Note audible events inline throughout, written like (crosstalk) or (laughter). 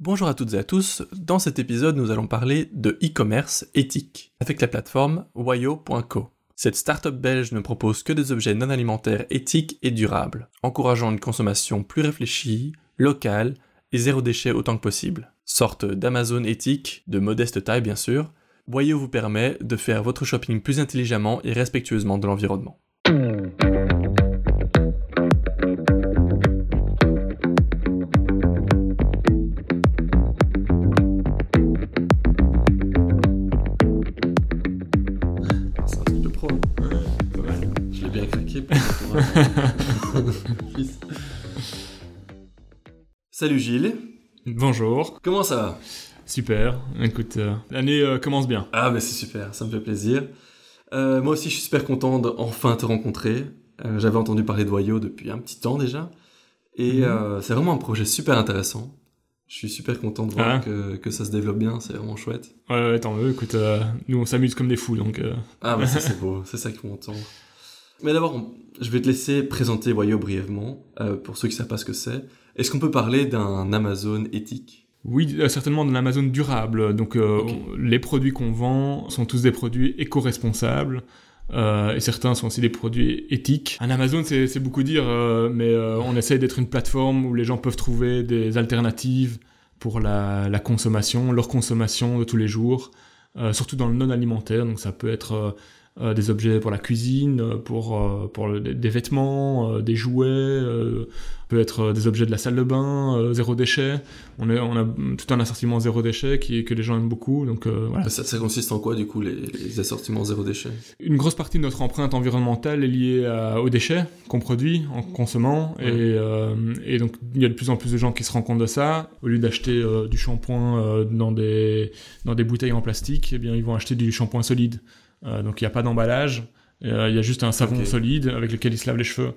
Bonjour à toutes et à tous, dans cet épisode nous allons parler de e-commerce éthique avec la plateforme Wayo.co. Cette start-up belge ne propose que des objets non alimentaires éthiques et durables, encourageant une consommation plus réfléchie, locale et zéro déchet autant que possible. Sorte d'Amazon éthique, de modeste taille bien sûr, Wayo vous permet de faire votre shopping plus intelligemment et respectueusement de l'environnement. Fils. Salut Gilles, Bonjour, comment ça va? Super. Écoute, euh, l'année euh, commence bien. Ah bah c'est super, ça me fait plaisir. Euh, moi aussi je suis super content d'enfin te rencontrer. J'avais entendu parler de Wayo depuis un petit temps déjà. Et Mhm. c'est vraiment un projet super intéressant. Je suis super content de voir Ah. que, que ça se développe bien, c'est vraiment chouette. Ouais, ouais, tant mieux. Écoute, nous on s'amuse comme des fous, donc. Ah bah ça c'est (laughs) beau, c'est ça qu'il faut entendre. Mais d'abord, on- je vais te laisser présenter Wayo brièvement, euh, pour ceux qui savent pas ce que c'est. Est-ce qu'on peut parler d'un Amazon éthique? Oui, euh, certainement de l'Amazon durable. Donc, euh, on- les produits qu'on vend sont tous des produits éco-responsables. euh, et certains sont aussi des produits éthiques. Un Amazon, c'est beaucoup dire, euh, mais euh, on essaye d'être une plateforme où les gens peuvent trouver des alternatives pour la, la consommation, leur consommation de tous les jours, surtout dans le non alimentaire. Donc, ça peut être euh, des objets pour la cuisine, euh, pour, euh, pour le- des, vêtements, euh, des jouets, peut être des objets de la salle de bain, zéro déchet. On, est, on a tout un assortiment zéro déchet qui, que les gens aiment beaucoup. Donc voilà. ça, ça consiste en quoi du coup les, les assortiments zéro déchet? Une grosse partie de notre empreinte environnementale est liée à- aux déchets qu'on produit en consommant. Ouais. Et, et donc il y a de plus en plus de gens qui se rendent compte de ça. Au lieu d'acheter du shampoing dans, des, dans des bouteilles en plastique, eh bien, ils vont acheter du shampoing solide. Euh, donc il n'y a pas d'emballage. Euh, Il y a juste un savon solide avec lequel ils se lavent les cheveux.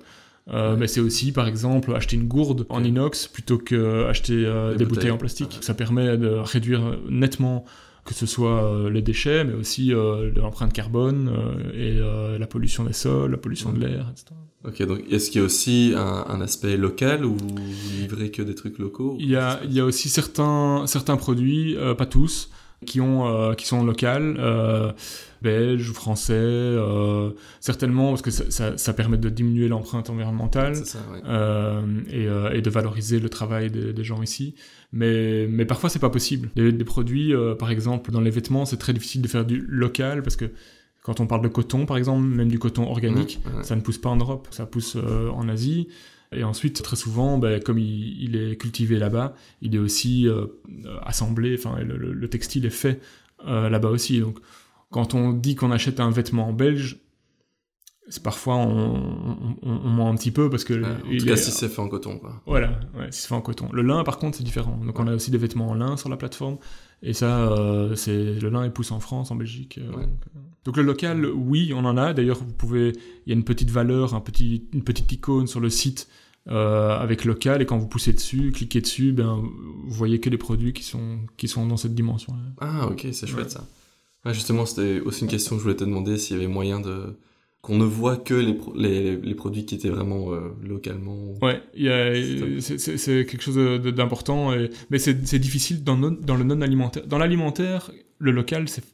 Euh, Ouais. Mais c'est aussi, par exemple, acheter une gourde en inox plutôt que acheter euh, Des des, bouteilles. bouteilles en plastique. Ouais. Ça permet de réduire nettement que ce soit euh, les déchets, mais aussi l'empreinte carbone et la pollution des sols, la pollution de l'air, etc. Ok, donc est-ce qu'il y a aussi un, un aspect local ou vous livrez que des trucs locaux Il y a, il y a aussi certains, certains produits, pas tous, qui, ont, euh, qui sont locaux, euh, belges ou français, euh, certainement parce que ça, ça, ça permet de diminuer l'empreinte environnementale. Ça, euh, et, et de valoriser le travail des, des gens ici. Mais, mais parfois, c'est pas possible. Des, des produits, par exemple, dans les vêtements, c'est très difficile de faire du local parce que quand on parle de coton, par exemple, même du coton organique, Ouais, ouais. ça ne pousse pas en Europe, ça pousse en Asie. Et ensuite, très souvent, ben, comme il, il est cultivé là-bas, il est aussi euh, euh, assemblé, enfin, le, le- le textile est fait euh, là-bas aussi. Donc, quand on dit qu'on achète un vêtement en belge, c'est parfois on, on, on- on ment un petit peu parce que Ouais, en il tout cas, est- si c'est fait en coton, quoi. voilà, ouais, si c'est fait en coton. Le lin, par contre, c'est différent. Donc, on a aussi des vêtements en lin sur la plateforme. Et ça, euh, c'est le lin est poussé en France, en Belgique. euh, donc. Donc, le local, oui, on en a. D'ailleurs, vous pouvez. Il y a une petite valeur, un petit, une petite icône sur le site euh, avec local. Et quand vous poussez dessus, cliquez dessus, ben, vous voyez que les produits qui sont, qui sont dans cette dimension-là. Ah, ok, c'est chouette Ouais. ça. Ouais, justement, c'était aussi une question que je voulais te demander s'il y avait moyen de. qu'on ne voit que les, pro- les, les produits qui étaient vraiment euh, localement. Ouais, C'est quelque chose d'important, mais c'est difficile dans, non- dans le non alimentaire. Dans l'alimentaire, le local, c'est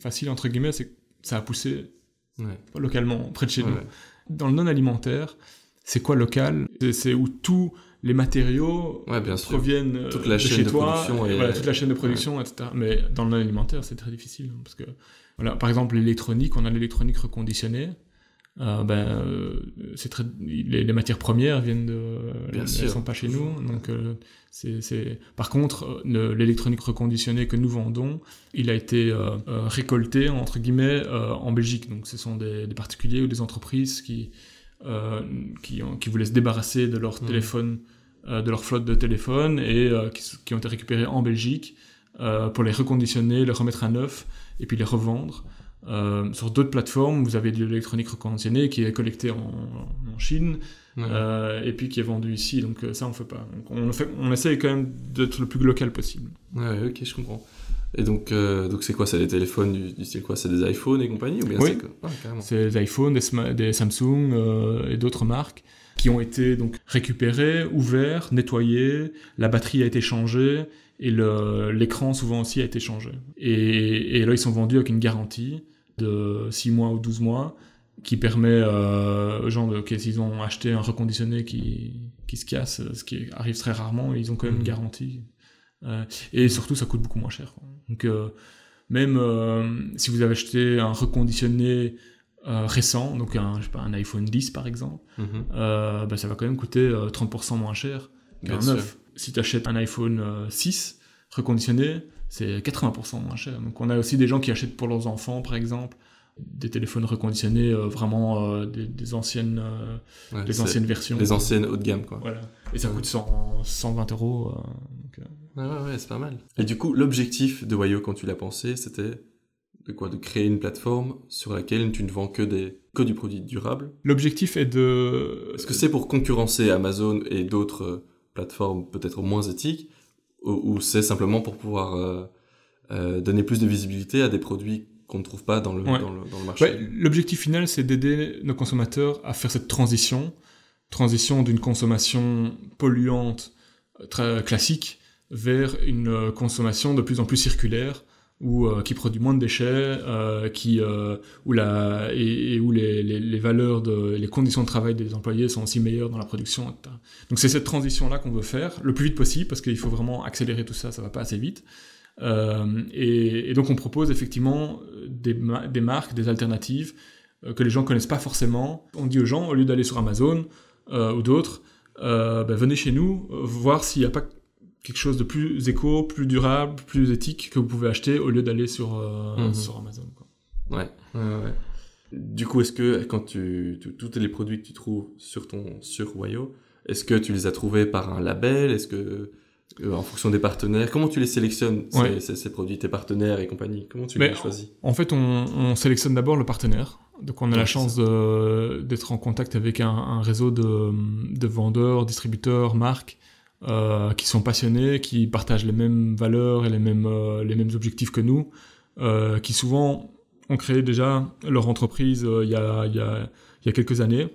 facile entre guillemets, c'est que ça a poussé Ouais. localement près de chez nous. Dans le non alimentaire, c'est quoi local? C'est- où tous les matériaux Ouais, bien sûr. proviennent euh, Toute la de chaîne chez de toi, production et est- voilà, toute la chaîne de production, etc. Mais dans le non alimentaire, c'est très difficile hein, parce que voilà, par exemple l'électronique, on a l'électronique reconditionnée. Euh, ben, euh, c'est très, les, les matières premières viennent de, Bien elles sont pas chez nous, donc euh, c'est. Par contre, le- l'électronique reconditionnée que nous vendons, il a été récolté entre guillemets en Belgique. Donc, ce sont des, des particuliers ou des entreprises qui qui, ont- qui voulaient se débarrasser de leur Mhm. téléphone, euh, de leur flotte de téléphones et euh, qui, ont été récupérés en Belgique euh, pour les reconditionner, les remettre à neuf et puis les revendre. Euh, sur d'autres plateformes, vous avez de l'électronique reconditionnée qui est collectée en, en Chine Ouais. euh, et puis qui est vendue ici. Donc euh, ça, on fait pas. Donc, on, fait, on essaye quand même d'être le plus local possible. Ouais, ok, je comprends. Et donc, euh, donc c'est quoi C'est des téléphones du, du style quoi C'est des iPhones et compagnie ou bien Oui. c'est que... ah, des iPhones, des, des Samsung euh, et d'autres marques qui ont été donc récupérés, ouverts, nettoyés, la batterie a été changée Et l'écran, souvent aussi, a été changé. Et, et, là, ils sont vendus avec une garantie de 6 mois ou 12 mois qui permet euh, aux gens de, s'ils ont acheté un reconditionné qui, qui se casse, ce qui arrive très rarement, ils ont quand même une mhm. garantie. Euh, et surtout, ça coûte beaucoup moins cher. Quoi. Donc, euh, même euh, si vous avez acheté un reconditionné récent, donc un, je sais pas, un iPhone 10 par exemple, mhm. bah, ça va quand même coûter 30% moins cher qu'un neuf. Si tu achètes un iPhone 6 reconditionné, c'est 80% moins cher. Donc on a aussi des gens qui achètent pour leurs enfants par exemple des téléphones reconditionnés vraiment des, anciennes des anciennes versions. des anciennes haut de gamme quoi. Voilà. Et ça coûte 100, 120 euros ouais, ouais, c'est pas mal. Et du coup, l'objectif de Wayo, quand tu l'as pensé, c'était de quoi? De créer une plateforme sur laquelle tu ne vends que, des, que du produit durable? L'objectif est de... Est-ce que c'est pour concurrencer Amazon et d'autres euh, plateformes peut-être moins éthiques ou, c'est simplement pour pouvoir euh, euh, donner plus de visibilité à des produits qu'on ne trouve pas dans le, dans le, marché L'objectif final, c'est d'aider nos consommateurs à faire cette transition, transition d'une consommation polluante très classique vers une euh, consommation de plus en plus circulaire ou euh, qui produit moins de déchets, euh, qui euh, où la et, où les, les, les, valeurs de les conditions de travail des employés sont aussi meilleures dans la production. Etc. Donc c'est cette transition là qu'on veut faire le plus vite possible parce qu'il faut vraiment accélérer tout ça, ça va pas assez vite. Euh, et, et, donc on propose effectivement des, des marques, des alternatives que les gens connaissent pas forcément. On dit aux gens au lieu d'aller sur Amazon ou d'autres, ben, venez chez nous voir s'il n'y a pas quelque chose de plus éco, plus durable, plus éthique que vous pouvez acheter au lieu d'aller sur, euh, mhm. sur Amazon. Quoi. Ouais, ouais, ouais. Du coup, est-ce que quand tu, tous les produits que tu trouves sur ton sur Wayo, est-ce que tu les as trouvés par un label? Est-ce que euh, en fonction des partenaires, comment tu les sélectionnes ces, ces, produits, tes partenaires et compagnie? Comment tu les choisis? En fait, on, on sélectionne d'abord le partenaire. Donc, on a la chance d'être en contact avec un, un réseau de, de vendeurs, distributeurs, marques euh, qui sont passionnés, qui partagent les mêmes valeurs et les mêmes, euh, les mêmes objectifs que nous, qui souvent ont créé déjà leur entreprise il y, a, y, a, y a quelques années,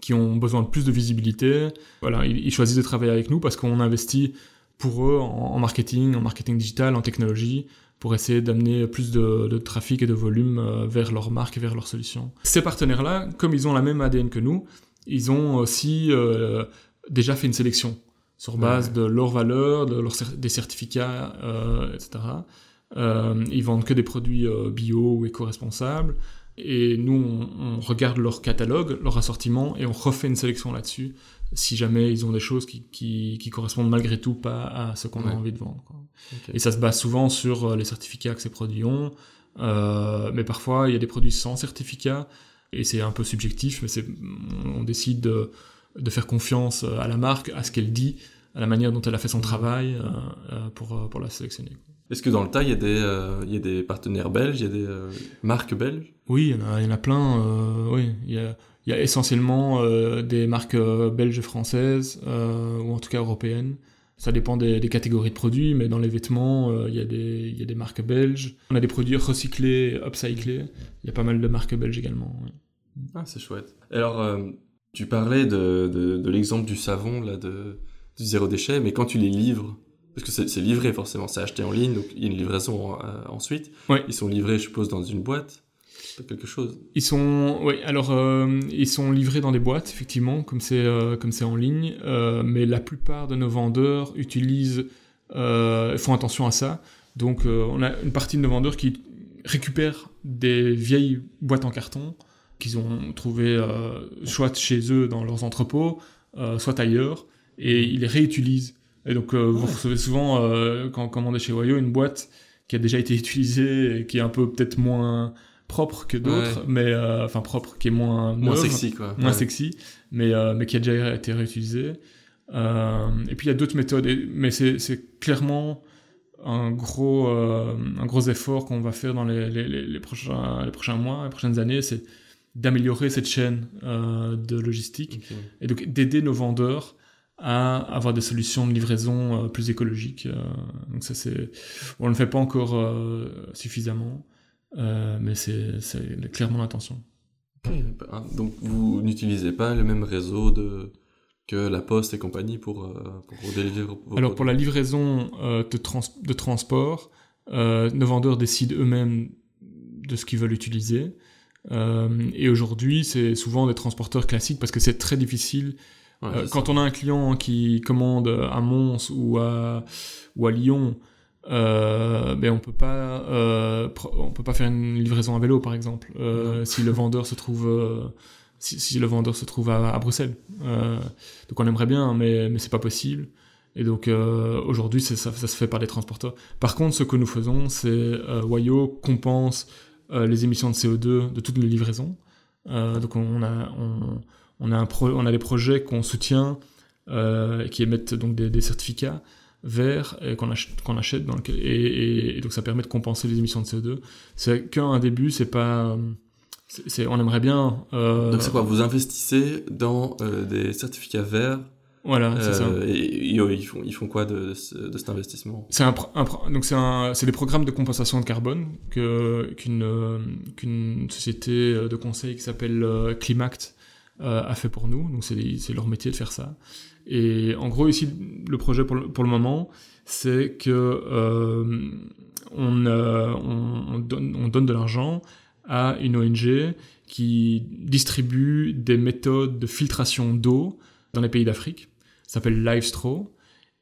qui ont besoin de plus de visibilité. Voilà, ils, ils choisissent de travailler avec nous parce qu'on investit pour eux en, en, marketing, en marketing digital, en technologie, pour essayer d'amener plus de, de, trafic et de volume euh, vers leur marque et vers leurs solutions. Ces partenaires-là, comme ils ont la même ADN que nous, ils ont aussi euh, déjà fait une sélection sur base de leurs valeurs, de leurs des certificats, euh, etc. Ils vendent que des produits bio ou éco-responsables. Et nous, on, on, regarde leur catalogue, leur assortiment, et on refait une sélection là-dessus, si jamais ils ont des choses qui, qui, qui correspondent malgré tout pas à ce qu'on a envie de vendre. Quoi. Okay. Et ça se base souvent sur euh, les certificats que ces produits ont, euh, mais parfois il y a des produits sans certificat, et c'est un peu subjectif, mais on décide de de faire confiance euh, à la marque, à ce qu'elle dit, à la manière dont elle a fait son travail euh, euh, pour, pour la sélectionner. Est-ce que dans le tas, il y, a des, euh, il y a des partenaires belges, il y a des euh, marques belges? Oui, il y, en a, il y en a plein. Euh, oui, il y a, il y a essentiellement des marques belges et françaises, ou en tout cas européennes. Ça dépend des, des, catégories de produits, mais dans les vêtements, il, y a des, il y a des marques belges. On a des produits recyclés, upcyclés. Il y a pas mal de marques belges également. Oui. Ah, c'est chouette. Alors, tu parlais de, de, de l'exemple du savon, là, de, du zéro déchet, mais quand tu les livres, parce que c'est livré forcément, c'est acheté en ligne, donc il y a une livraison euh, ensuite. Ouais. Ils sont livrés, je suppose, dans une boîte, quelque chose. Ils sont, oui, alors euh, ils sont livrés dans des boîtes, effectivement, comme c'est euh, comme c'est en ligne, euh, mais la plupart de nos vendeurs utilisent, font attention à ça. Donc on a une partie de nos vendeurs qui récupèrent des vieilles boîtes en carton qu'ils ont trouvées soit chez eux dans leurs entrepôts, soit ailleurs, et ils les réutilisent. Et donc euh, vous recevez souvent, euh, quand vous commandez chez Wayo, une boîte qui a déjà été utilisée et qui est un peu peut-être moins propre que d'autres, ouais. mais euh, enfin propre, qui est moins moins neuve, sexy quoi, moins ouais. sexy, mais mais qui a déjà été réutilisée. Et puis il y a d'autres méthodes, et, mais c'est c'est clairement un gros un gros effort qu'on va faire dans les, les, les, prochains les prochains mois, les prochaines années, c'est d'améliorer cette chaîne de logistique okay. et donc d'aider nos vendeurs à avoir des solutions de livraison euh, plus écologiques. Euh, donc ça c'est, on ne le fait pas encore euh, suffisamment, euh, mais c'est clairement l'intention. Donc vous n'utilisez pas le même réseau de que la Poste et compagnie pour, pour délivrer vos Alors pour la livraison euh, de, trans de transport, euh, nos vendeurs décident eux-mêmes de ce qu'ils veulent utiliser. Euh, et aujourd'hui, c'est souvent des transporteurs classiques parce que c'est très difficile. Ouais, Euh, quand ça. on a un client qui commande à Mons ou à, ou à Lyon, euh, ben on peut pas euh, on peut pas faire une livraison à vélo par exemple. Euh, (laughs) si le vendeur se trouve si, si le vendeur se trouve à, à Bruxelles. Donc on aimerait bien mais mais c'est pas possible. Et donc aujourd'hui ça, ça se fait par des transporteurs. Par contre ce que nous faisons c'est Wayo compense les émissions de CO2 de toutes les livraisons. Donc on a on, on a un pro- on a des projets qu'on soutient euh, qui émettent donc des, des certificats verts et qu'on achète, dans lequel, et, et- et donc ça permet de compenser les émissions de CO2. C'est qu'un début, c'est pas. on aimerait bien. euh, Donc c'est quoi Vous investissez dans euh, des certificats verts Voilà, c'est ça. et, et, ils, font, ils font quoi de, de, ce- de cet investissement? C'est un, donc c'est des programmes de compensation de carbone que qu'une qu'une société de conseil qui s'appelle Climact euh, a fait pour nous. Donc c'est leur métier de faire ça. Et en gros ici le projet pour le, pour le moment c'est que euh, on, euh, on, on donne on donne de l'argent à une ONG qui distribue des méthodes de filtration d'eau dans les pays d'Afrique. Ça s'appelle LiveStraw.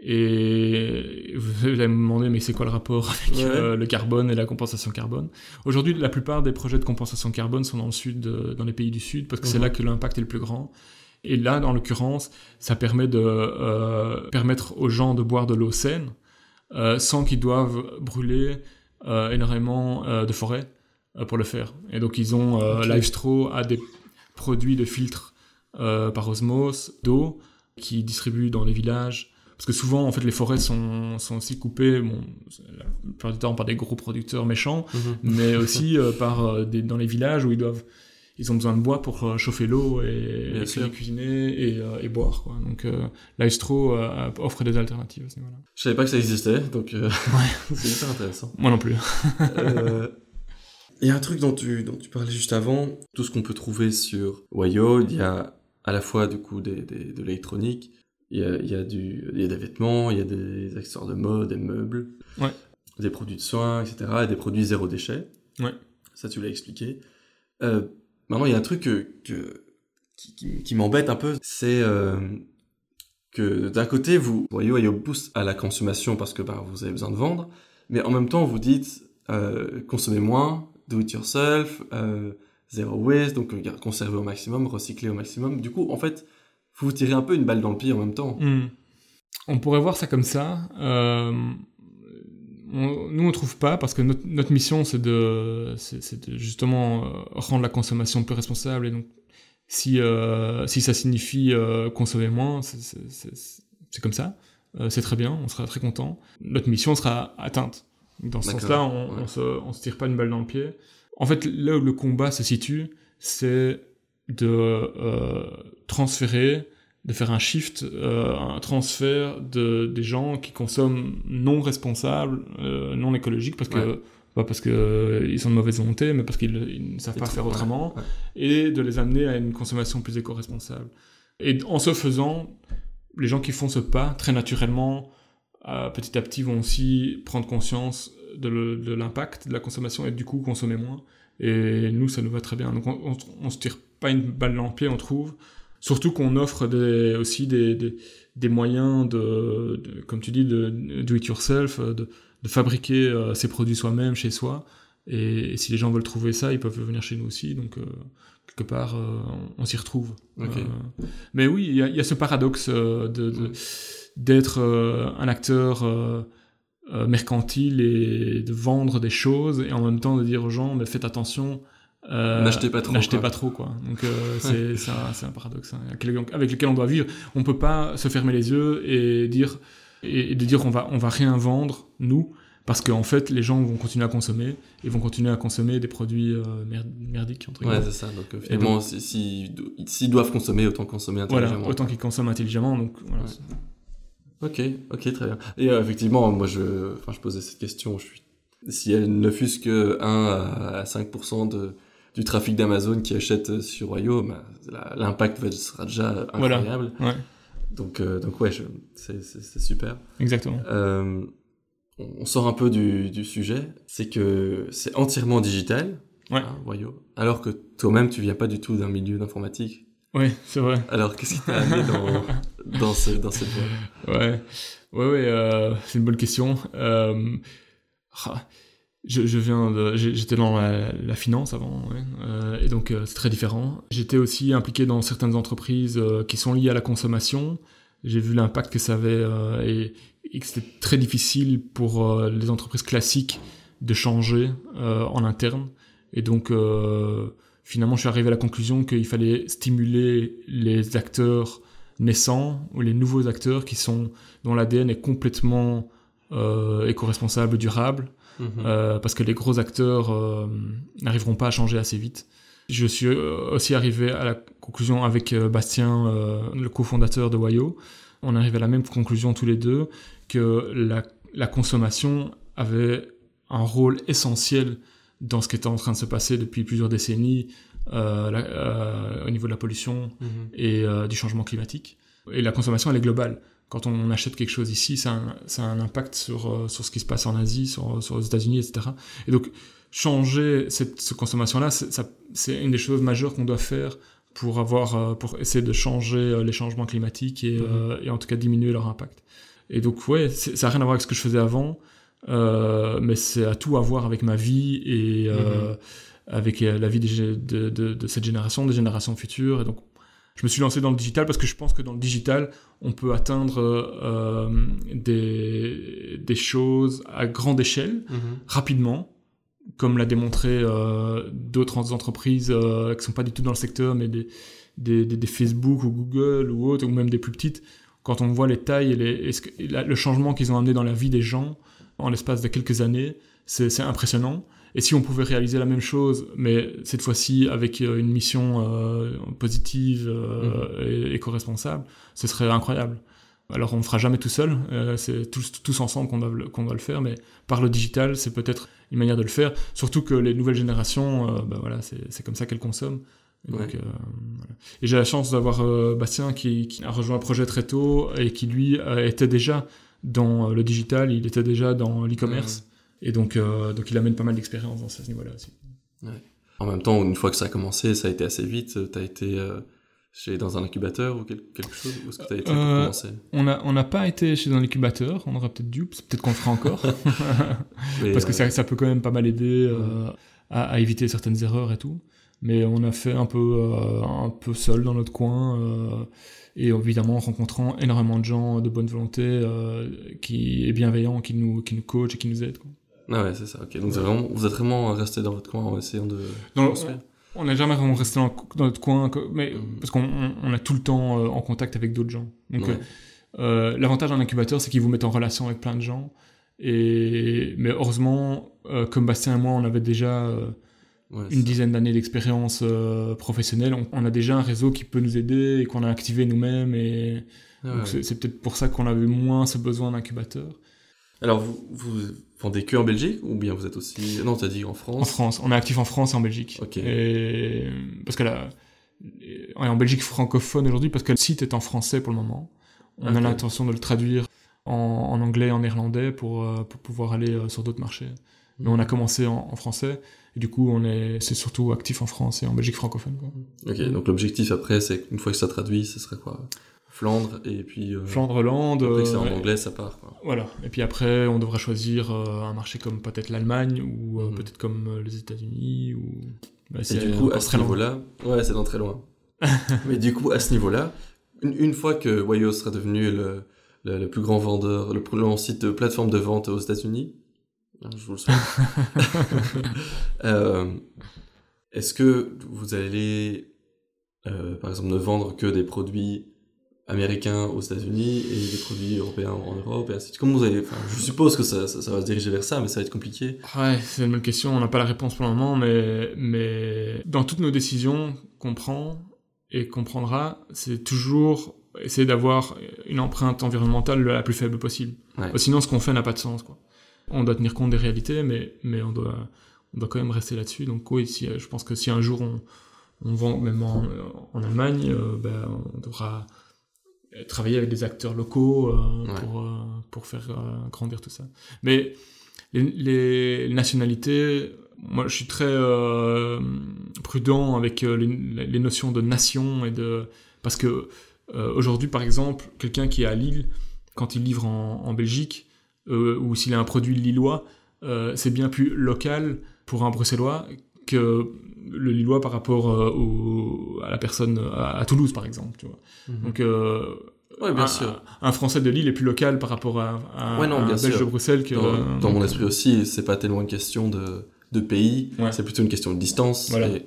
Et vous allez me demander, mais c'est quoi le rapport avec Ouais. euh, le carbone et la compensation carbone? Aujourd'hui, la plupart des projets de compensation carbone sont dans le sud, de- dans les pays du sud, parce que c'est Mhm. là que l'impact est le plus grand. Et là, dans l'occurrence, ça permet de euh, permettre aux gens de boire de l'eau saine euh, sans qu'ils doivent brûler euh, énormément euh, de forêt euh, pour le faire. Et donc, ils ont euh, Ok. LiveStraw a des produits de filtre euh, par osmose d'eau qui distribuent dans les villages. Parce que souvent, en fait, les forêts sont, sont aussi coupées, bon, la plupart du temps par des gros producteurs méchants, mais aussi euh, par euh, des, dans les villages où ils doivent ils ont besoin de bois pour euh, chauffer l'eau et, Bien et sûr. cuisiner et, euh, et boire quoi. Donc euh, Lifestro offre des alternatives à ce niveau-là. Je savais pas que ça existait, donc (laughs) c'est hyper intéressant. Moi non plus. Il y a un truc dont tu, dont tu parlais juste avant, tout ce qu'on peut trouver sur Wayo, il y a à la fois du coup des, des- de l'électronique, il y a, il y, a du, il y a des vêtements, il y a des accessoires de mode, des meubles, Ouais. des produits de soins, etc. et des produits zéro déchet. Ouais. Ça, tu l'as expliqué. Euh, maintenant, il y a un truc que, que- qui, qui- qui m'embête un peu, c'est euh, que d'un côté, vous, Wayo, Wayo pousse à la consommation parce que bah, vous avez besoin de vendre, mais en même temps, vous dites euh, consommez moins, do it yourself, euh, zéro waste, donc conserver au maximum, recycler au maximum. Du coup, en fait, vous vous tirez un peu une balle dans le pied en même temps. Hmm. On pourrait voir ça comme ça. Euh, on- nous, on trouve pas parce que notre, notre mission, c'est de, c'est, de justement euh, rendre la consommation plus responsable. Et donc, si, euh, si ça signifie euh, consommer moins, c'est, comme ça. C'est très bien, on sera très content. Notre mission sera atteinte. Dans ce sens-là, on, ouais. on se, on se tire pas une balle dans le pied. En fait, là où le combat se situe, c'est de euh, transférer, de faire un shift, euh, un transfert de, des gens qui consomment non responsables, euh, non écologiques, parce que Ouais. pas parce que ils sont de mauvaise volonté, mais parce qu'ils ils ne savent pas faire autrement, ouais. et de les amener à une consommation plus éco-responsable. Et en ce faisant, les gens qui font ce pas, très naturellement, petit à petit, vont aussi prendre conscience de le- de l'impact de la consommation et du coup consommer moins. Et nous, ça nous va très bien. Donc on, on, on se tire pas une balle dans le pied, on trouve. Surtout qu'on offre des, aussi des, des, des moyens de, de, comme tu dis, de do it yourself, de, de fabriquer euh, ses produits soi-même chez soi. Et, et si les gens veulent trouver ça, ils peuvent venir chez nous aussi. Donc, euh, quelque part, euh, on, on s'y retrouve. Euh, mais oui, il y, y a ce paradoxe de, d'être un acteur euh, mercantile et de vendre des choses et en même temps de dire aux gens, mais faites attention. euh, N'achetez pas trop, N'achetez pas trop, quoi. Donc, euh, (laughs) c'est, c'est, un, paradoxe hein, avec lequel- on doit vivre. On peut pas se fermer les yeux et dire, et, et de dire on va, on va rien vendre, nous, parce qu'en fait, les gens vont continuer à consommer et vont continuer à consommer des produits euh, mer- merdiques, entre Ouais, guillemets. c'est ça. Donc euh, finalement, si- si- s'ils doivent consommer, autant consommer Voilà, intelligemment. autant qu'ils consomment intelligemment. Donc, voilà. Ouais. Ok, ok, très bien. Et euh, effectivement, moi, je, enfin, je posais cette question. Je suis, si elle ne fût-ce que 1 à 5% de, du trafic d'Amazon qui achète sur Wayo, bah, l'impact sera déjà Voilà. incroyable. Ouais. Donc, euh, donc ouais, c'est super. Exactement. Euh, on sort un peu du, du sujet. C'est que c'est entièrement digital, Ouais. hein, alors que toi-même, tu viens pas du tout d'un milieu d'informatique. Ouais, c'est vrai. Alors, qu'est-ce qui t'a amené dans, (laughs) dans, ce, dans cette voie? Ouais, ouais, ouais, euh, c'est une bonne question. Euh, ah, je, je viens de, j'étais dans la, la finance avant, ouais, euh, et donc c'est très différent. J'étais aussi impliqué dans certaines entreprises qui sont liées à la consommation. J'ai vu l'impact que ça avait et, et que c'était très difficile pour les entreprises classiques de changer en interne. Et donc euh, finalement, je suis arrivé à la conclusion qu'il fallait stimuler les acteurs naissants ou les nouveaux acteurs qui sont dont l'ADN est complètement euh, éco-responsable, durable, Mhm. euh, parce que les gros acteurs euh, n'arriveront pas à changer assez vite. Je suis aussi arrivé à la conclusion avec Bastien, le cofondateur de Wayo, on arrive à la même conclusion tous les deux, que la, la consommation avait un rôle essentiel dans ce qui était en train de se passer depuis plusieurs décennies euh, la- euh, au niveau de la pollution, Mhm. et euh, du changement climatique. Et la consommation, elle est globale. Quand on achète quelque chose ici, ça a un, ça a un impact sur, sur ce qui se passe en Asie, sur, sur les États-Unis, etc. Et donc, changer cette, cette consommation-là, c'est une des choses majeures qu'on doit faire pour, avoir, pour essayer de changer les changements climatiques et, euh, et en tout cas diminuer leur impact. Et donc, ouais, ça n'a rien à voir avec ce que je faisais avant, euh, mais c'est à tout à voir avec ma vie et euh, avec euh, la vie des de, de, de cette génération, des générations futures. Et donc, je me suis lancé dans le digital parce que je pense que dans le digital, on peut atteindre euh, des, des choses à grande échelle, Mhm. rapidement, comme l'a démontré d'autres entreprises qui sont pas du tout dans le secteur, mais des, des, des- des Facebook ou Google ou autres, ou même des plus petites. Quand on voit les tailles et, les, le changement qu'ils ont amené dans la vie des gens en l'espace de quelques années, c'est impressionnant. Et si on pouvait réaliser la même chose, mais cette fois-ci avec euh, une mission euh, positive euh, et éco-responsable, ce serait incroyable. Alors on ne fera jamais tout seul, euh, c'est tous, tous ensemble qu'on doit, le- qu'on doit le faire, mais par le digital, c'est peut-être une manière de le faire. Surtout que les nouvelles générations, ben voilà, c'est comme ça qu'elles consomment. Et, donc, Ouais. voilà. Et j'ai la chance d'avoir Bastien qui, qui a rejoint le projet très tôt et qui lui était déjà dans euh, le digital, il était déjà dans l'e-commerce. Et donc, euh, donc il amène pas mal d'expérience dans ce niveau-là aussi. En même temps, une fois que ça a commencé, ça a été assez vite. Tu as été euh, chez, dans un incubateur ou quel- quelque chose? Où est-ce que tu as été pour Euh, commencer? On n'a on pas été chez un incubateur, on aurait peut-être dû, peut-être qu'on le fera encore, (laughs) (laughs) parce que euh, ça, ça peut quand même pas mal aider euh, à, à éviter certaines erreurs et tout. Mais on a fait un peu, euh, un peu seul dans notre coin, euh, et évidemment en rencontrant énormément de gens de bonne volonté, euh, qui est bienveillant, qui nous, qui nous coach et qui nous aide. Quoi. Ah ouais, c'est ça. Ok. Donc vous êtes vraiment, vous êtes vraiment resté dans votre coin en essayant de. Dans-. On n'a jamais vraiment resté dans, dans notre coin, mais, Mhm. parce qu'on on- on est tout le temps en contact avec d'autres gens. Donc, Ouais. l'avantage d'un incubateur, c'est qu'ils vous mettent en relation avec plein de gens. Et, mais heureusement, comme Bastien et moi, on avait déjà Ouais, une dizaine d'années d'expérience euh, professionnelle, on, on a déjà un réseau qui peut nous aider et qu'on a activé nous-mêmes. Et Ah ouais. c'est, peut-être pour ça qu'on avait moins ce besoin d'incubateur. Alors vous, vous vendez que en Belgique ou bien vous êtes aussi. Non, t'as dit en France? En France, on est actif en France et en Belgique. Ok. Et parce que la, est en Belgique francophone aujourd'hui parce que le site est en français pour le moment. On a l'intention de le traduire en, en anglais, en néerlandais pour, euh, pour pouvoir aller euh, sur d'autres marchés. Mais on a commencé en, en français et du coup on est c'est surtout actif en France et en Belgique francophone. Quoi. Ok, donc l'objectif après, c'est qu'une fois que ça traduit, ce serait quoi? Flandre et puis. euh, Flandre, Hollande. Après que c'est en euh, anglais, ça part. Quoi. Voilà. Et puis après, on devra choisir euh, un marché comme peut-être l'Allemagne ou Mhm. peut-être comme les États-Unis ou. Bah, Et du coup, à ce très loin. niveau-là, ouais, c'est dans très loin. (laughs) Mais du coup, à ce niveau-là, une, une fois que Wayo sera devenu le, le, le plus grand vendeur, le plus grand site de plateforme de vente aux États-Unis, je vous le souhaite, (laughs) euh, est-ce que vous allez, euh, par exemple, ne vendre que des produits américains aux États-Unis et des produits européens en Europe et ainsi de suite? Comment vous allez, enfin, je suppose que ça, ça, ça va se diriger vers ça, mais ça va être compliqué. Ouais, c'est une bonne question. On n'a pas la réponse pour le moment, mais, mais dans toutes nos décisions qu'on prend et qu'on prendra, c'est toujours essayer d'avoir une empreinte environnementale la plus faible possible. Ouais. Sinon, ce qu'on fait n'a pas de sens. Quoi. On doit tenir compte des réalités, mais, mais on, doit, on doit quand même rester là-dessus. Donc oui, si, je pense que si un jour on, on vend même en, en Allemagne, euh, ben, on devra travailler avec des acteurs locaux euh, Ouais. pour, euh, pour faire euh, grandir tout ça. Mais les, les nationalités, moi je suis très euh, prudent avec euh, les, les notions de nation et de parce que euh, aujourd'hui par exemple quelqu'un qui est à Lille quand il livre en, en Belgique euh, ou s'il a un produit lillois euh, c'est bien plus local pour un bruxellois que le lillois par rapport euh, au- à la personne à, à Toulouse par exemple tu vois donc euh, Ouais, bien un, sûr. un Français de Lille est plus local par rapport à, à- Ouais, non, à un bien Belge sûr. de Bruxelles que Dans, dans mon esprit aussi, c'est pas tellement une question de, de pays, Ouais. c'est plutôt une question de distance. Voilà. Et,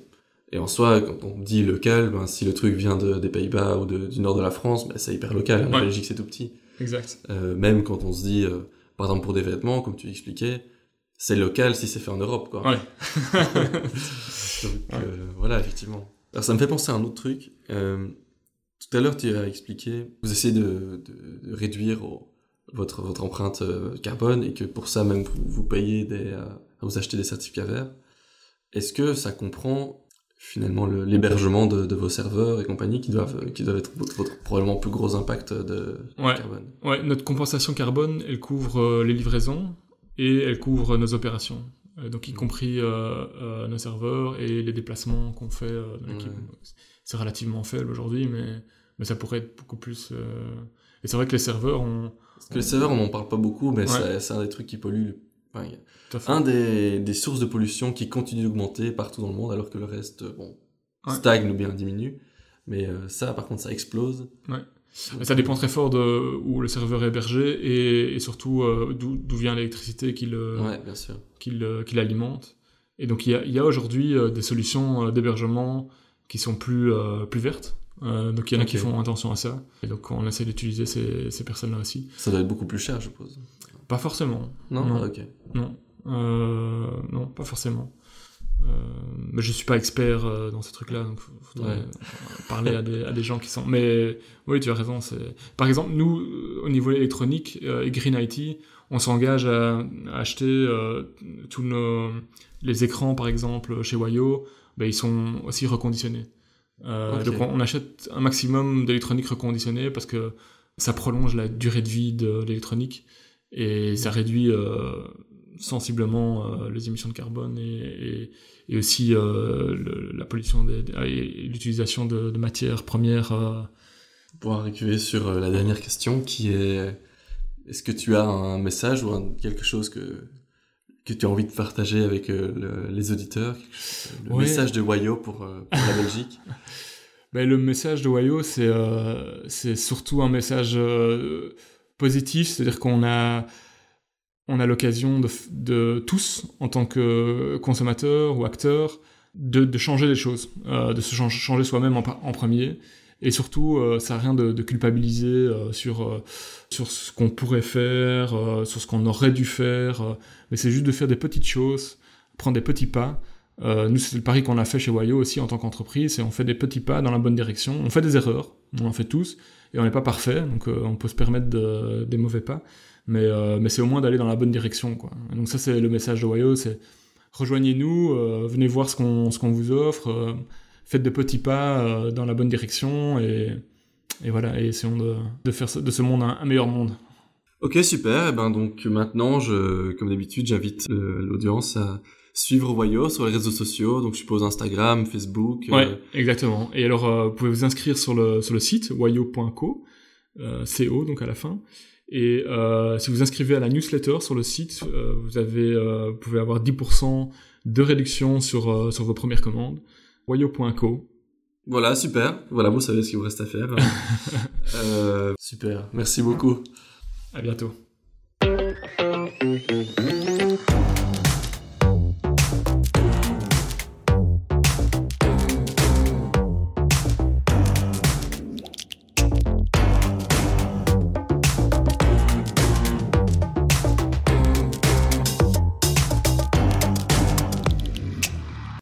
et en soi, quand on dit local, ben, si le truc vient de, des Pays-Bas ou de- du nord de la France, ben, c'est hyper local. La Ouais. Belgique, c'est tout petit. exact Euh, même quand on se dit, euh, par exemple pour des vêtements, comme tu expliquais, c'est local si c'est fait en Europe, quoi. ouais (laughs) Donc, euh, voilà, effectivement. Alors ça me fait penser à un autre truc. Euh, tout à l'heure, tu as expliqué, vous essayez de, de- de réduire au- votre, votre empreinte euh, carbone et que pour ça même vous, vous payez des, euh, vous achetez des certificats verts. Est-ce que ça comprend finalement le- l'hébergement de, de vos serveurs et compagnie qui doivent, qui doivent être votre, probablement plus gros impact de Ouais. carbone Ouais, notre compensation carbone, elle couvre euh, les livraisons et elle couvre nos opérations. Euh, donc, y Mhm. compris euh, euh, nos serveurs et les déplacements qu'on fait euh, dans l'équipe. Ouais. C'est relativement faible aujourd'hui, mais, mais ça pourrait être beaucoup plus. Et c'est vrai que les serveurs ont. Parce que les serveurs, on n'en parle pas beaucoup, mais Ouais. c'est- c'est un des trucs qui pollue. le- enfin, un des, des sources de pollution qui continue d'augmenter partout dans le monde, alors que le reste, euh, bon, Ouais. stagne ou bien diminue. Mais euh, ça, par contre, ça explose. Mais Ça dépend très fort de où le serveur est hébergé et, et surtout euh, d'où vient l'électricité qui le, Ouais, l'alimente. Et donc il y a, a aujourd'hui des solutions d'hébergement qui sont plus, euh, plus vertes. Euh, donc il y en a qui font attention à ça. Et donc on essaie d'utiliser ces, ces personnes-là aussi. Ça doit être beaucoup plus cher, je suppose. Pas forcément. Non, Non. Ah, Ok. Non. Euh, non, pas forcément. Euh, mais je suis pas expert euh, dans ces trucs-là, donc faudrait Ouais. parler à des, à des gens qui sont. Mais oui, tu as raison. C'est par exemple nous euh, au niveau électronique et Green IT, on s'engage à, à acheter tous nos les écrans par exemple chez Wayo, ben, ils sont aussi reconditionnés. Donc on, on achète un maximum d'électronique reconditionnée parce que ça prolonge la durée de vie de l'électronique et ça réduit euh, sensiblement euh, les émissions de carbone et, et, et aussi euh, le- la pollution des, et l'utilisation de, de matières premières. Pour arriver sur la dernière question, qui est est-ce que tu as un message ou un- quelque chose que que tu as envie de partager avec euh, le- les auditeurs? Le Ouais. message de Wayo pour, euh, pour la Belgique? (laughs) Ben, le message de Wayo, c'est euh, c'est surtout un message positif, c'est-à-dire qu'on a, on a l'occasion de, tous, en tant que consommateurs ou acteurs, de, changer les choses, euh, de se chan- changer soi-même en, premier. Et surtout, euh, ça n'a rien de, culpabiliser euh, sur, sur ce qu'on pourrait faire, sur ce qu'on aurait dû faire, mais c'est juste de faire des petites choses, prendre des petits pas. Euh, nous, c'est le pari qu'on a fait chez Wayo aussi en tant qu'entreprise, c'est on fait des petits pas dans la bonne direction. On fait des erreurs, on en fait tous, et on n'est pas parfait, donc euh, on peut se permettre de- des mauvais pas, mais, euh, c'est au moins d'aller dans la bonne direction. Donc ça, c'est le message de Wayo, c'est rejoignez-nous, venez voir ce qu'on vous offre, faites des petits pas dans la bonne direction, et, voilà, et essayons de, de faire de ce monde un, meilleur monde. Ok, super. Et ben donc maintenant, comme d'habitude, j'invite l'audience à suivre Wayo sur les réseaux sociaux. Donc je suppose Instagram, Facebook. euh, Ouais, exactement. Et alors, euh, vous pouvez vous inscrire sur le, sur le site wayo.co, euh, CO donc à la fin. Et euh, si vous inscrivez à la newsletter sur le site, euh, vous, avez, euh, vous pouvez avoir 10% de réduction sur, euh, sur vos premières commandes. wayo.co. Voilà, super. Voilà, vous savez ce qu'il vous reste à faire. (laughs) Euh, super. Merci beaucoup. À bientôt.